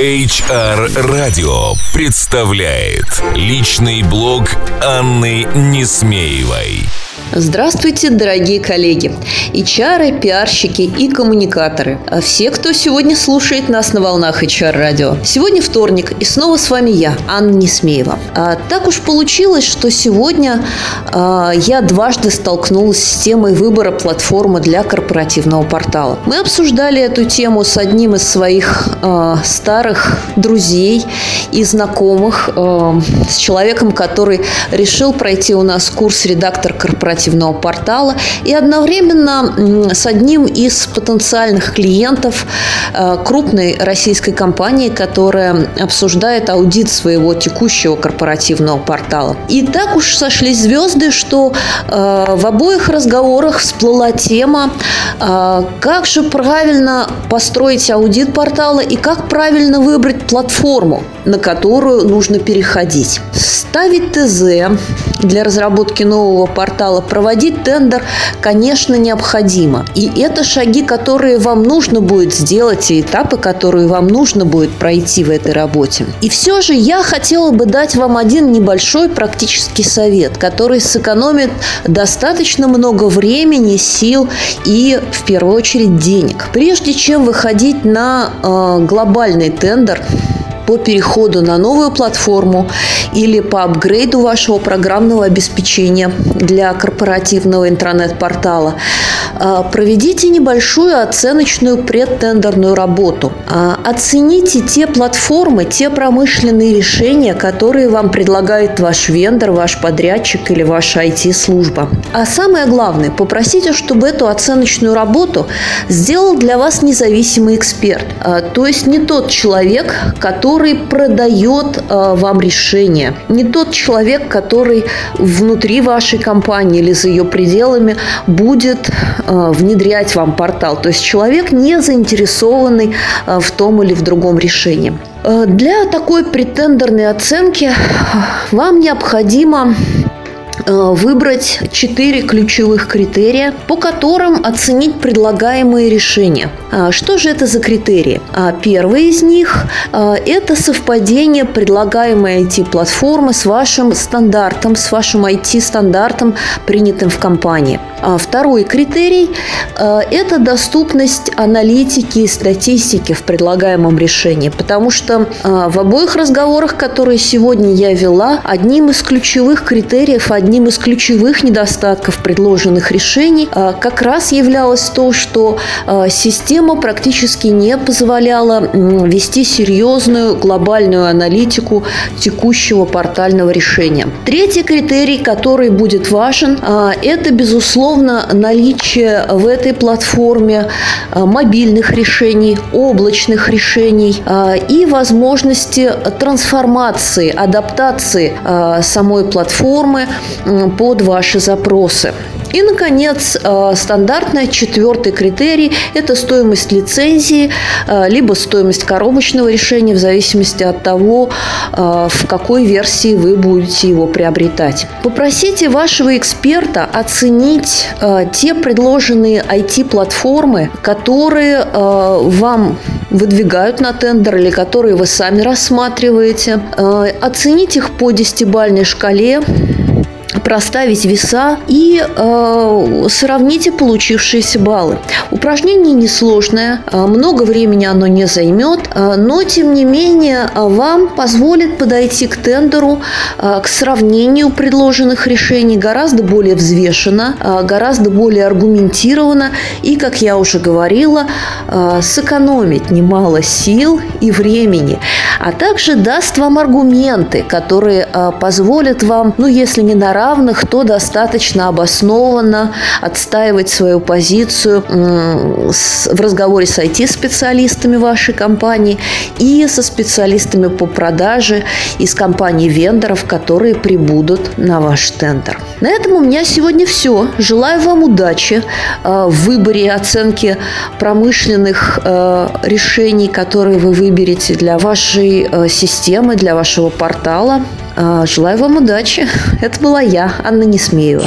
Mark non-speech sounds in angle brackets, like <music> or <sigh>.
HR Radio представляет личный блог Анны Несмеевой. Здравствуйте, дорогие коллеги, HR, пиарщики и коммуникаторы. А все, кто сегодня слушает нас на волнах HR-радио. Сегодня вторник, и снова с вами я, Анна Несмеева. А, так уж получилось, что сегодня а, я дважды столкнулась с темой выбора платформы для корпоративного портала. Мы обсуждали эту тему с одним из своих а, старых друзей и знакомых, а, с человеком, который решил пройти у нас курс редактор корпоративного портала и одновременно с одним из потенциальных клиентов э, крупной российской компании, которая обсуждает аудит своего текущего корпоративного портала. И так уж сошлись звезды, что э, в обоих разговорах всплыла тема, э, как же правильно построить аудит портала и как правильно выбрать платформу, на которую нужно переходить. Ставить ТЗ для разработки нового портала проводить тендер, конечно, необходимо. И это шаги, которые вам нужно будет сделать, и этапы, которые вам нужно будет пройти в этой работе. И все же я хотела бы дать вам один небольшой практический совет, который сэкономит достаточно много времени, сил и, в первую очередь, денег. Прежде чем выходить на э, глобальный тендер, по переходу на новую платформу или по апгрейду вашего программного обеспечения для корпоративного интернет-портала, а, проведите небольшую оценочную предтендерную работу. А, оцените те платформы, те промышленные решения, которые вам предлагает ваш вендор, ваш подрядчик или ваша IT-служба. А самое главное, попросите, чтобы эту оценочную работу сделал для вас независимый эксперт. А, то есть не тот человек, который который продает э, вам решение. Не тот человек, который внутри вашей компании или за ее пределами будет э, внедрять вам портал. То есть человек не заинтересованный э, в том или в другом решении. Для такой претендерной оценки вам необходимо выбрать четыре ключевых критерия, по которым оценить предлагаемые решения. А, что же это за критерии? А, первый из них а, – это совпадение предлагаемой IT-платформы с вашим стандартом, с вашим IT-стандартом, принятым в компании. Второй критерий – это доступность аналитики и статистики в предлагаемом решении, потому что в обоих разговорах, которые сегодня я вела, одним из ключевых критериев, одним из ключевых недостатков предложенных решений а, как раз являлось то, что а, система практически не позволяла вести серьезную глобальную аналитику текущего портального решения. Третий критерий, который будет важен, а, это, безусловно, наличие в этой платформе мобильных решений, облачных решений и возможности трансформации, адаптации самой платформы под ваши запросы. И, наконец, э, стандартный четвертый критерий – это стоимость лицензии, э, либо стоимость коробочного решения в зависимости от того, э, в какой версии вы будете его приобретать. Попросите вашего эксперта оценить те предложенные IT-платформы, которые вам выдвигают на тендер или которые вы сами рассматриваете. Оценить их по десятибальной шкале проставить веса и э, сравните получившиеся баллы. Упражнение несложное, э, много времени оно не займет, э, но тем не менее вам позволит подойти к тендеру, э, к сравнению предложенных решений гораздо более взвешенно, гораздо более аргументированно и, как я уже говорила, сэкономить немало сил и времени, а также даст вам аргументы, которые позволят вам, ну если не на равных, то достаточно обоснованно отстаивать свою позицию в разговоре с IT-специалистами вашей компании и со специалистами по продаже из компаний вендоров, которые прибудут на ваш тендер. На этом у меня сегодня все. Желаю вам удачи э, в выборе и оценке промышленных э, решений, которые вы выберете для вашей э, системы, для вашего портала. Желаю вам удачи. <laughs> Это была я, Анна Несмеева.